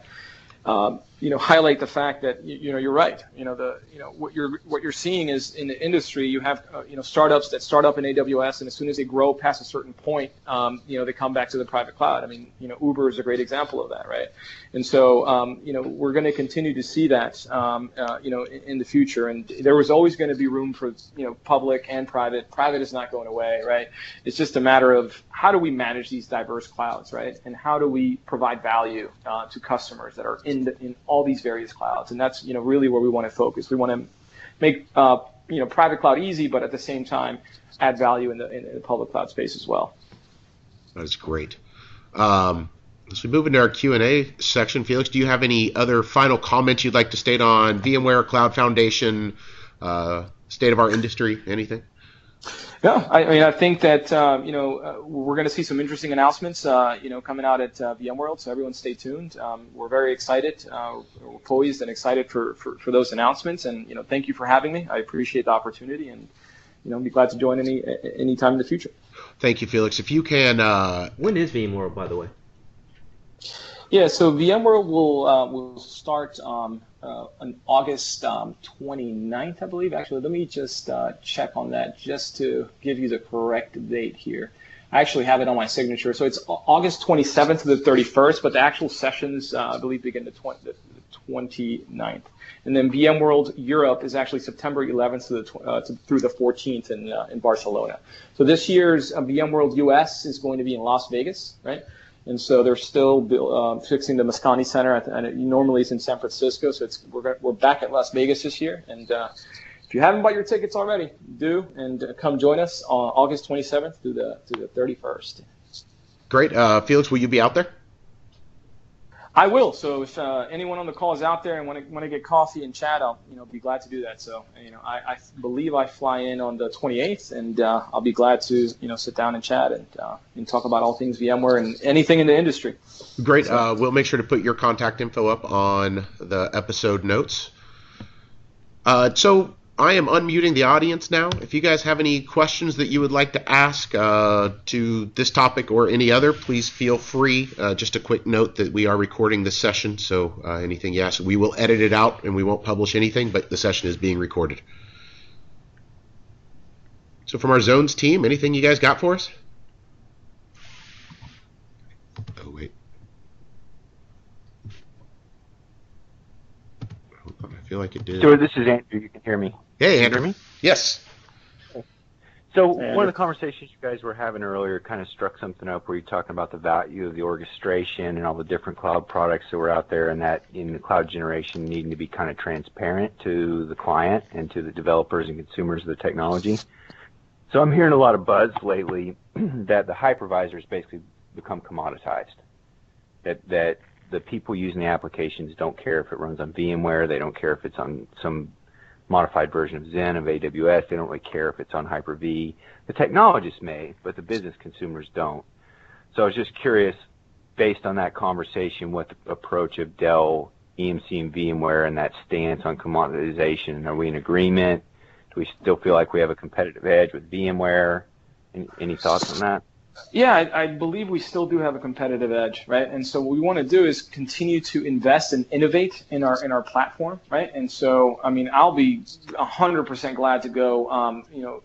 um, you know, highlight the fact that you, you, know you're right. You know the you know what you're what you're seeing is in the industry you have uh, you know startups that start up in AWS and as soon as they grow past a certain point, um, you know they come back to the private cloud. I mean you know Uber is a great example of that, right? And so um, you know we're going to continue to see that um, uh, you know in, in, the future. And there was always going to be room for you know public and private. Private is not going away, right? It's just a matter of how do we manage these diverse clouds, right? And how do we provide value uh, to customers that are in the, in all these various clouds, and that's you know really where we want to focus. We want to make uh, you know private cloud easy, but at the same time add value in the in the public cloud space as well. That's great. Um, as we move into our Q and A section, Felix, do you have any other final comments you'd like to state on VMware Cloud Foundation, uh, state of our industry, anything? Yeah, I, I mean, I think that uh, you know uh, we're going to see some interesting announcements, uh, you know, coming out at uh, VMworld. So everyone, stay tuned. Um, we're very excited, uh, we're poised and excited for, for, for those announcements. And you know, thank you for having me. I appreciate the opportunity, and you know, be glad to join any any time in the future. Thank you, Felix. If you can, uh, when is VMworld, by the way? Yeah, so VMworld will will start. Um, uh, on August um, 29th, I believe. Actually, let me just uh, check on that just to give you the correct date here. I actually have it on my signature. So it's August 27th to the 31st, but the actual sessions, uh, I believe, begin the, 20, the 29th. And then VMworld Europe is actually September 11th to the, uh, to, through the 14th in, uh, in Barcelona. So this year's uh, VMworld US is going to be in Las Vegas, right? And so they're still uh, fixing the Moscone Center. And it, normally it's in San Francisco, so it's we're we're back at Las Vegas this year. And uh, if you haven't bought your tickets already, do and uh, come join us on August 27th through the through the 31st. Great, uh, Felix. Will you be out there? I will. So if uh, anyone on the call is out there and want to want to get coffee and chat, I'll you know be glad to do that. So you know I, I believe I fly in on the 28th, and uh, I'll be glad to you know sit down and chat and uh, and talk about all things VMware and anything in the industry. Great. So, uh, we'll make sure to put your contact info up on the episode notes. Uh, so I am unmuting the audience now. If you guys have any questions that you would like to ask uh, to this topic or any other, please feel free. Uh, just a quick note that we are recording this session, so uh, anything you ask, we will edit it out and we won't publish anything, but the session is being recorded. So from our zones team, anything you guys got for us? Oh wait. I feel like it did. Stuart, this is Andrew. You can hear me. Hey, Andrew. Yes. So one of the conversations you guys were having earlier kind of struck something up where you're talking about the value of the orchestration and all the different cloud products that were out there and that in the cloud generation needing to be kind of transparent to the client and to the developers and consumers of the technology. So I'm hearing a lot of buzz lately *clears throat* that the hypervisors basically become commoditized. That that the people using the applications don't care if it runs on VMware, they don't care if it's on some modified version of Xen, of AWS. They don't really care if it's on Hyper-V. The technologists may, but the business consumers don't. So I was just curious, based on that conversation, what the approach of Dell, EMC, and VMware and that stance on commoditization. Are we in agreement? Do we still feel like we have a competitive edge with VMware? Any, any thoughts on that? Yeah, I, I, believe we still do have a competitive edge, right? And so what we want to do is continue to invest and innovate in our in our platform, right? And so, I mean, I'll be 100% glad to go, um, you know,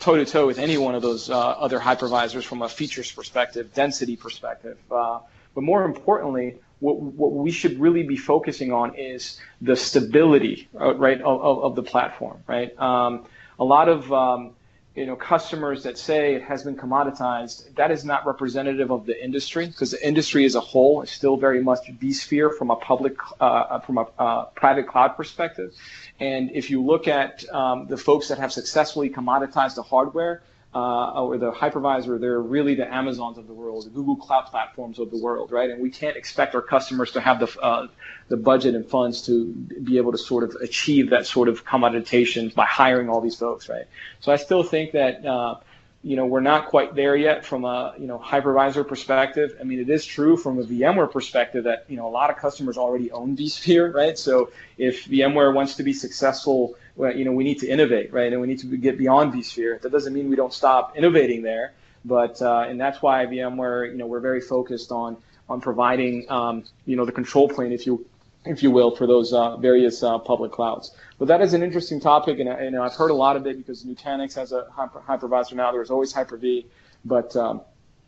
toe to toe with any one of those uh, other hypervisors from a features perspective, density perspective. Uh, but more importantly, what, what we should really be focusing on is the stability, uh, right, of, of, the platform, right? Um, a lot of um, you know customers that say it has been commoditized that is not representative of the industry because the industry as a whole is still very much vSphere from a public uh, from a uh, private cloud perspective. And if you look at um, the folks that have successfully commoditized the hardware uh, or the hypervisor, they're really the Amazons of the world, the Google Cloud platforms of the world, right? And we can't expect our customers to have the uh, the budget and funds to be able to sort of achieve that sort of commoditization by hiring all these folks, right? So I still think that. Uh, you know, we're not quite there yet from a, you know, hypervisor perspective. I mean, it is true from a VMware perspective that, you know, a lot of customers already own vSphere, right? So if VMware wants to be successful, well, you know, we need to innovate, right? And we need to get beyond vSphere. That doesn't mean we don't stop innovating there, but, uh, and that's why VMware, you know, we're very focused on, on providing, um, you know, the control plane, if you, if you will, for those uh, various uh, public clouds. But that is an interesting topic, and, and I've heard a lot of it because Nutanix has a hypervisor now. There's always Hyper-V, but um,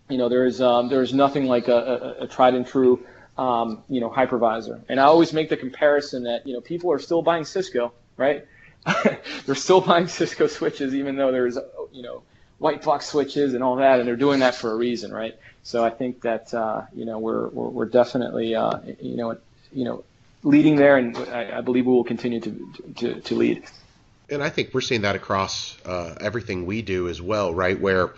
you know there is um, there is nothing like a, a, a tried and true um, you know hypervisor. And I always make the comparison that you know people are still buying Cisco, right? *laughs* they're still buying Cisco switches, even though there's you know white box switches and all that, and they're doing that for a reason, right? So I think that uh, you know we're we're, we're definitely uh, you know you know leading there, and I, I believe we will continue to, to, to lead. And I think we're seeing that across uh, everything we do as well, right? Where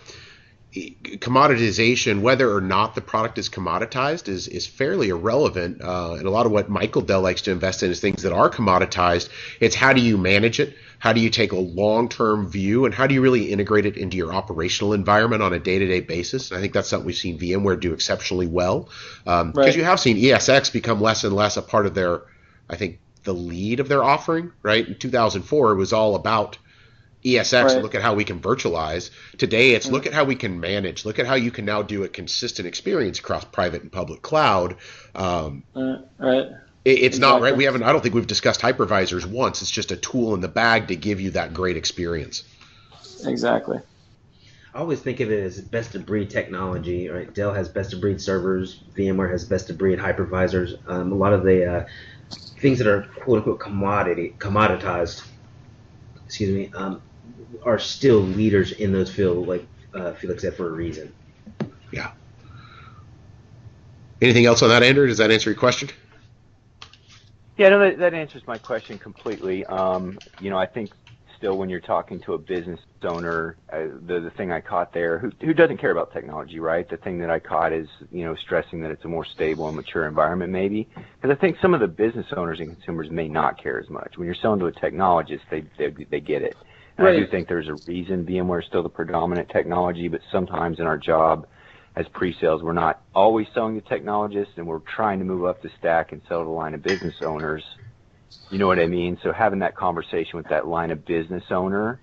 commoditization, whether or not the product is commoditized, is is fairly irrelevant. Uh, and a lot of what Michael Dell likes to invest in is things that are commoditized. It's how do you manage it? How do you take a long term view? And how do you really integrate it into your operational environment on a day to day basis? And I think that's something we've seen VMware do exceptionally well. Because um, right. you have seen ESX become less and less a part of their, I think, the lead of their offering, right? In 2004, it was all about ESX right. and look at how we can virtualize. Today, it's mm-hmm. look at how we can manage. Look at how you can now do a consistent experience across private and public cloud. Um, uh, right. It, it's exactly. not right. We haven't. I don't think we've discussed hypervisors once. It's just a tool in the bag to give you that great experience. Exactly. I always think of it as best of breed technology. Right? Dell has best of breed servers. VMware has best of breed hypervisors. Um, a lot of the uh, things that are quote unquote commodity commoditized. Excuse me. Um, are still leaders in those fields, like uh, Felix said, for a reason. Yeah. Anything else on that, Andrew? Does that answer your question? Yeah, no, that, that answers my question completely. Um, you know, I think still when you're talking to a business owner, uh, the the thing I caught there, who who doesn't care about technology, right? The thing that I caught is you know stressing that it's a more stable and mature environment, maybe. Because I think some of the business owners and consumers may not care as much. When you're selling to a technologist, they they, they get it. Right. I do think there's a reason VMware is still the predominant technology, but sometimes in our job as pre-sales, we're not always selling to technologists, and we're trying to move up the stack and sell to line of business owners. You know what I mean? So having that conversation with that line of business owner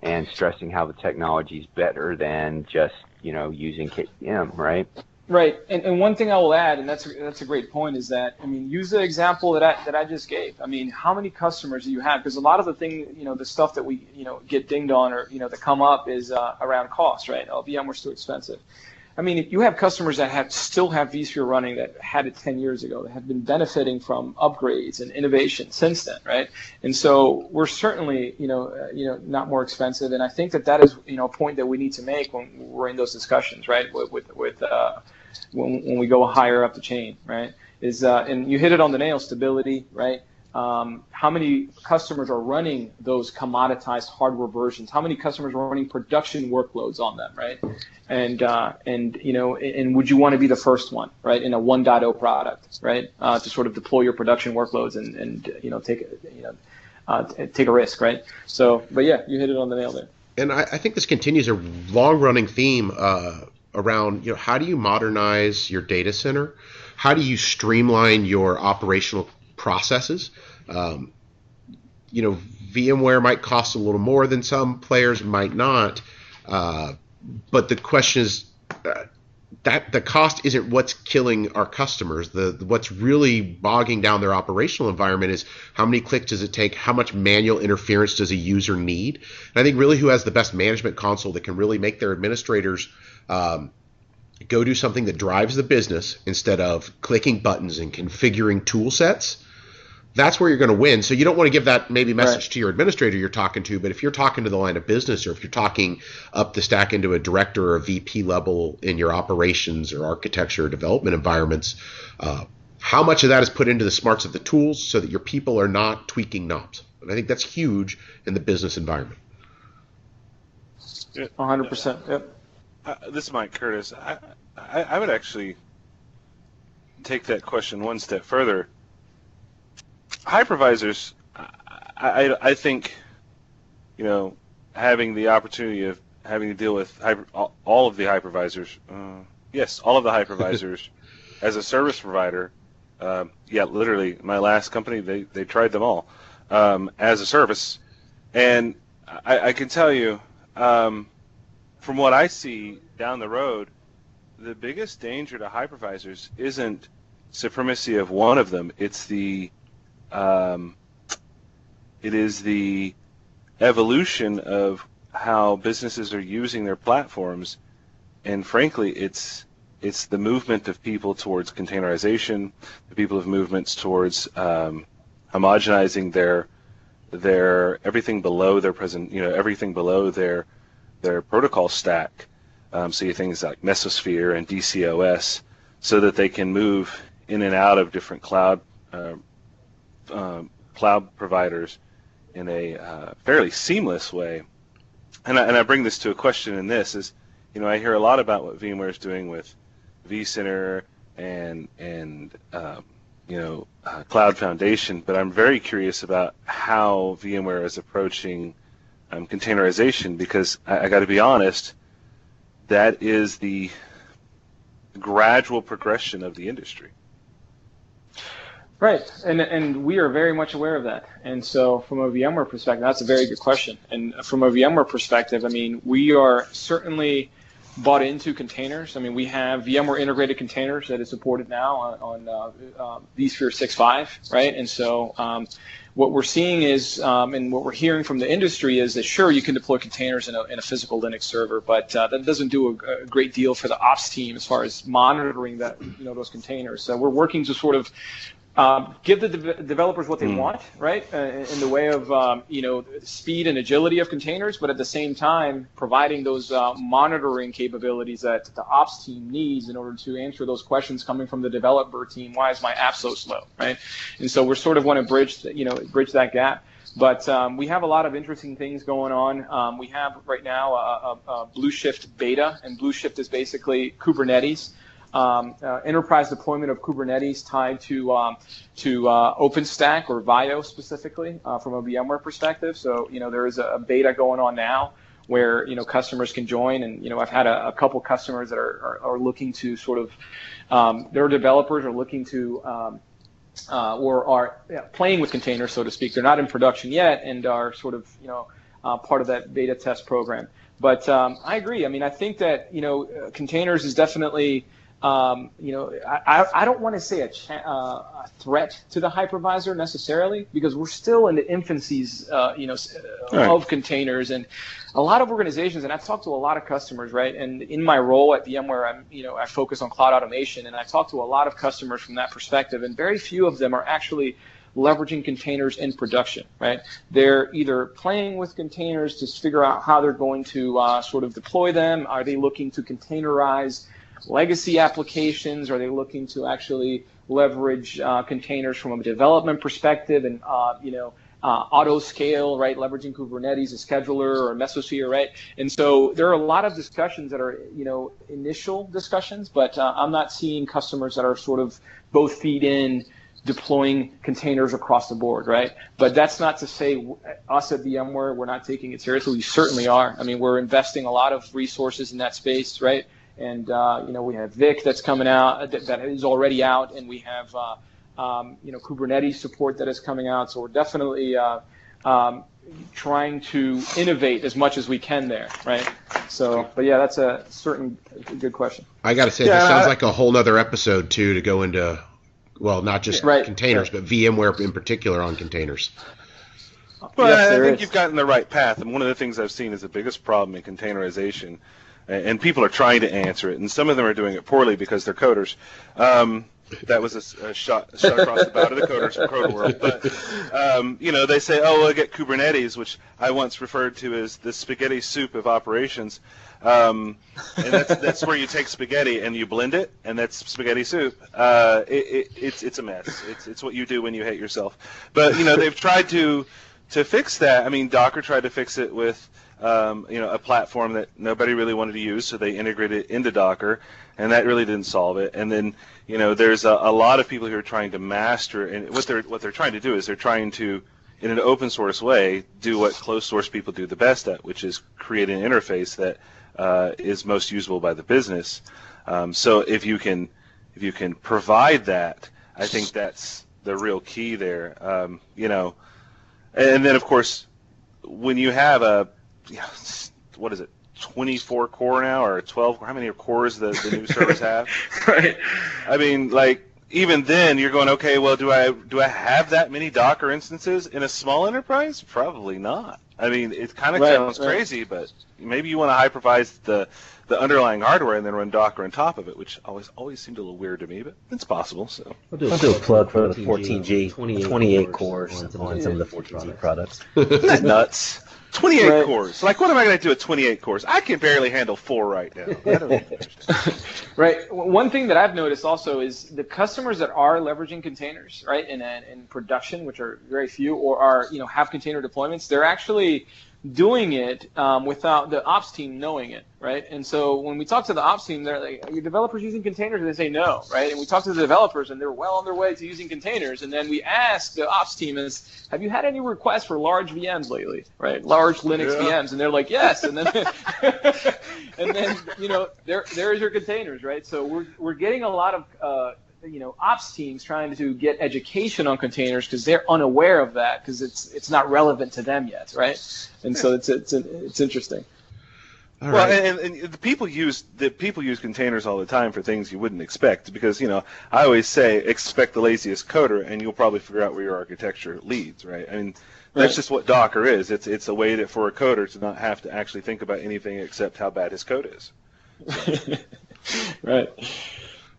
and stressing how the technology is better than just you know using KVM, right? Right, and, and one thing I will add, and that's a, that's a great point, is that I mean, use the example that I that I just gave. I mean, how many customers do you have? Because a lot of the thing, you know, the stuff that we you know get dinged on or you know that come up is uh, around cost, right? Oh, VMware's too expensive. I mean, if you have customers that have still have vSphere running that had it 10 years ago, that have been benefiting from upgrades and innovation since then, right? And so we're certainly, you know, uh, you know, not more expensive. And I think that that is, you know, a point that we need to make when we're in those discussions, right? With with, with uh, when, when we go higher up the chain, right? Is uh, and you hit it on the nail, stability, right? Um, how many customers are running those commoditized hardware versions? How many customers are running production workloads on them, right? And uh, and you know, and would you want to be the first one, right, in a 1.0 product, right, uh, to sort of deploy your production workloads and and you know take you know uh, take a risk, right? So, but yeah, you hit it on the nail there. And I, I think this continues a long-running theme uh, around you know how do you modernize your data center how do you streamline your operational processes. Um, you know vmware might cost a little more than some players might not uh, but the question is uh, that the cost isn't what's killing our customers. The what's really bogging down their operational environment is how many clicks does it take? How much manual interference does a user need? And i think really who has the best management console that can really make their administrators um, go do something that drives the business instead of clicking buttons and configuring tool sets, that's where you're going to win. So you don't want to give that maybe message right. to your administrator you're talking to, but if you're talking to the line of business or if you're talking up the stack into a director or a VP level in your operations or architecture or development environments, uh, how much of that is put into the smarts of the tools so that your people are not tweaking knobs? And I think that's huge in the business environment. hundred percent. Yep. Uh, this is Mike Curtis. I, I, I would actually take that question one step further. Hypervisors, I, I, I think, you know, having the opportunity of having to deal with hyper, all of the hypervisors, uh, yes, all of the hypervisors *laughs* as a service provider, uh, yeah, literally, my last company, they, they tried them all um, as a service. And I, I can tell you, um, from what I see down the road, the biggest danger to hypervisors isn't supremacy of one of them. It's the um, it is the evolution of how businesses are using their platforms, and frankly, it's it's the movement of people towards containerization, the people of movements towards um, homogenizing their their everything below their present, you know, everything below their their protocol stack. Um, so you things like Mesosphere and DC/OS, so that they can move in and out of different cloud uh, uh, cloud providers in a uh, fairly seamless way. And I, and I bring this to a question in this is, you know, I hear a lot about what VMware is doing with vCenter and and um, you know uh, Cloud Foundation, but I'm very curious about how VMware is approaching um, containerization because I, I got to be honest, that is the gradual progression of the industry. Right, and and we are very much aware of that. And so, from a VMware perspective, that's a very good question. And from a VMware perspective, I mean, we are certainly bought into containers. I mean, we have VMware integrated containers that is supported now on, on uh, uh, vSphere 6.5, right? And so, um, what we're seeing is, um, and what we're hearing from the industry is that sure, you can deploy containers in a, in a physical Linux server, but uh, that doesn't do a, a, great deal for the ops team as far as monitoring that, you know, those containers. So we're working to sort of um, give the de- developers what they mm. want, right? Uh, in the way of um, you know speed and agility of containers, but at the same time providing those uh, monitoring capabilities that the ops team needs in order to answer those questions coming from the developer team. Why is my app so slow, right? And so we're sort of want to bridge, you know, bridge that gap. But um, we have a lot of interesting things going on. Um, we have right now a, a, a Blueshift beta, and Blueshift is basically Kubernetes um, uh, enterprise deployment of Kubernetes tied to um, to uh, OpenStack or VIO specifically uh, from a VMware perspective. So you know there is a, beta going on now where you know customers can join, and you know I've had a, a couple customers that are, are, are, looking to sort of um, their developers are looking to um, uh, or are playing with containers, so to speak. They're not in production yet, and are sort of you know uh, part of that beta test program. But um, I agree. I mean, I think that you know containers is definitely um, you know, I, I don't want to say a, cha- uh, a, threat to the hypervisor necessarily because we're still in the infancies, uh, you know, uh, right. of containers and a lot of organizations. And I've talked to a lot of customers, right? And in my role at VMware, I'm, you know, I focus on cloud automation, and I talk to a lot of customers from that perspective, and very few of them are actually leveraging containers in production, right? They're either playing with containers to figure out how they're going to uh, sort of deploy them. Are they looking to containerize? Legacy applications? Are they looking to actually leverage uh, containers from a development perspective and uh, you know uh, auto scale, right? Leveraging Kubernetes, a scheduler or Mesosphere, right? And so there are a lot of discussions that are you know initial discussions, but uh, I'm not seeing customers that are sort of both feed in deploying containers across the board, right? But that's not to say us at VMware, we're not taking it seriously. We certainly are. I mean, we're investing a lot of resources in that space, right? And uh, you know we have VIC that's coming out uh, that, that is already out, and we have uh, um, you know Kubernetes support that is coming out. So we're definitely uh, um, trying to innovate as much as we can there, right? So, but yeah, that's a certain good question. I got to say, yeah, this sounds like a whole nother episode too to go into, well, not just right, containers, right. but VMware in particular on containers. Well, yes, I think is. you've gotten the right path, and one of the things I've seen is the biggest problem in containerization and people are trying to answer it, and some of them are doing it poorly because they're coders. Um, that was a, a, shot, shot across the bow to the coders from Coder World. But um, you know, they say, "Oh, we'll get Kubernetes," which I once referred to as the spaghetti soup of operations. Um, and that's that's where you take spaghetti and you blend it, and that's spaghetti soup. Uh, it, it, it's it's a mess. It's it's what you do when you hate yourself. But you know, they've tried to to fix that. I mean, Docker tried to fix it with um, you know, a platform that nobody really wanted to use, so they integrated it into Docker, and that really didn't solve it. And then, you know, there's a, a lot of people who are trying to master, and what they're what they're trying to do is they're trying to, in an open source way, do what closed source people do the best at, which is create an interface that uh, is most usable by the business. Um, so if you can if you can provide that, I think that's the real key there. Um, you know, and then of course, when you have a, you know, what is it, 24 core now or 12? How many cores the, the new servers have? *laughs* right. I mean, like even then, you're going, okay, well, do I do I have that many Docker instances in a small enterprise? Probably not. I mean, it kind of Right, sounds right. crazy, but maybe you want to hypervise the the underlying hardware and then run Docker on top of it, which always always seemed a little weird to me, but it's possible. So I'll do I'll do a plug for the 14G, 14G, 28 cores on some of the 14G products. *laughs* that's nuts. 28 Right. cores. Like, what am I going to do with 28 cores? I can barely handle four right now. I don't understand. Right. One thing that I've noticed also is the customers that are leveraging containers, right, in, in production, which are very few, or are you know have container deployments, they're actually doing it um, without the ops team knowing it, right? And so when we talk to the ops team, they're like, "Are your developers using containers?" And they say no, right? And we talk to the developers, and they're well on their way to using containers. And then we ask the ops team, "Is have you had any requests for large VMs lately, right? Large Linux Yeah. VMs?" And they're like, "Yes." And then *laughs* and then you know there there's your containers, right? So we're we're getting a lot of uh, you know ops teams trying to get education on containers because they're unaware of that because it's it's not relevant to them yet, right? And so it's it's it's interesting. All well, right. and, and the people use the people use containers all the time for things you wouldn't expect because you know I always say expect the laziest coder and you'll probably figure out where your architecture leads, right? I mean that's Right. just what Docker is. It's it's a way that for a coder to not have to actually think about anything except how bad his code is. *laughs* right.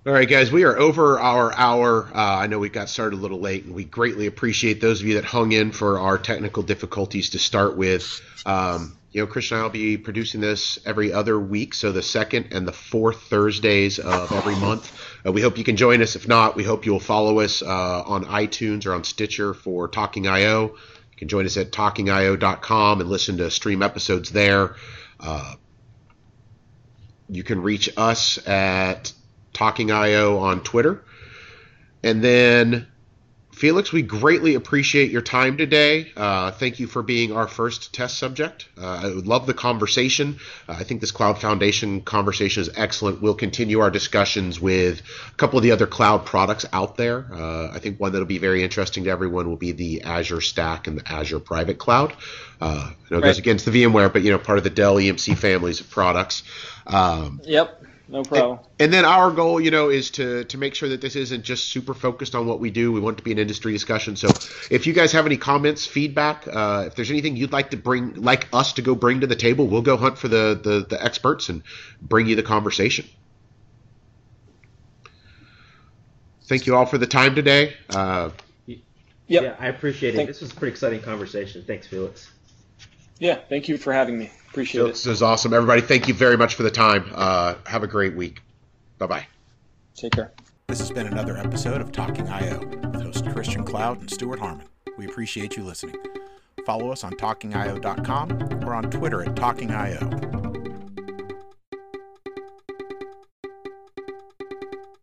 All right, guys, we are over our hour. Uh, I know we got started a little late, and we greatly appreciate those of you that hung in for our technical difficulties to start with. Um, you know, Christian and I will be producing this every other week, so the second and the fourth Thursdays of every month. Uh, we hope you can join us. If not, we hope you'll follow us uh, on iTunes or on Stitcher for Talking IO. You can join us at talkingio.com and listen to stream episodes there. Uh, you can reach us at Talking IO on Twitter. And then, Felix, we greatly appreciate your time today. Uh, thank you for being our first test subject. Uh, I would love the conversation. Uh, I think this Cloud Foundation conversation is excellent. We'll continue our discussions with a couple of the other cloud products out there. Uh, I think one that'll be very interesting to everyone will be the Azure Stack and the Azure Private Cloud. Uh, I know it goes against the VMware, but you know, part of the Dell EMC families of products. Um, Yep. No problem. and then our goal, you know, is to to make sure that this isn't just super focused on what we do. We want it to be an industry discussion. So, if you guys have any comments, feedback, uh, if there's anything you'd like to bring, like us to go bring to the table, we'll go hunt for the the, the experts and bring you the conversation. Thank you all for the time today. Uh, Yep. Yeah, I appreciate it. Thank- This was a pretty exciting conversation. Thanks, Felix. Yeah. Thank you for having me. Appreciate it. this is awesome, everybody. Thank you very much for the time. Uh, have a great week. Bye bye. Take care. This has been another episode of Talking IO with host Christian Cloud and Stuart Harmon. We appreciate you listening. Follow us on talkingio.com or on Twitter at talkingio.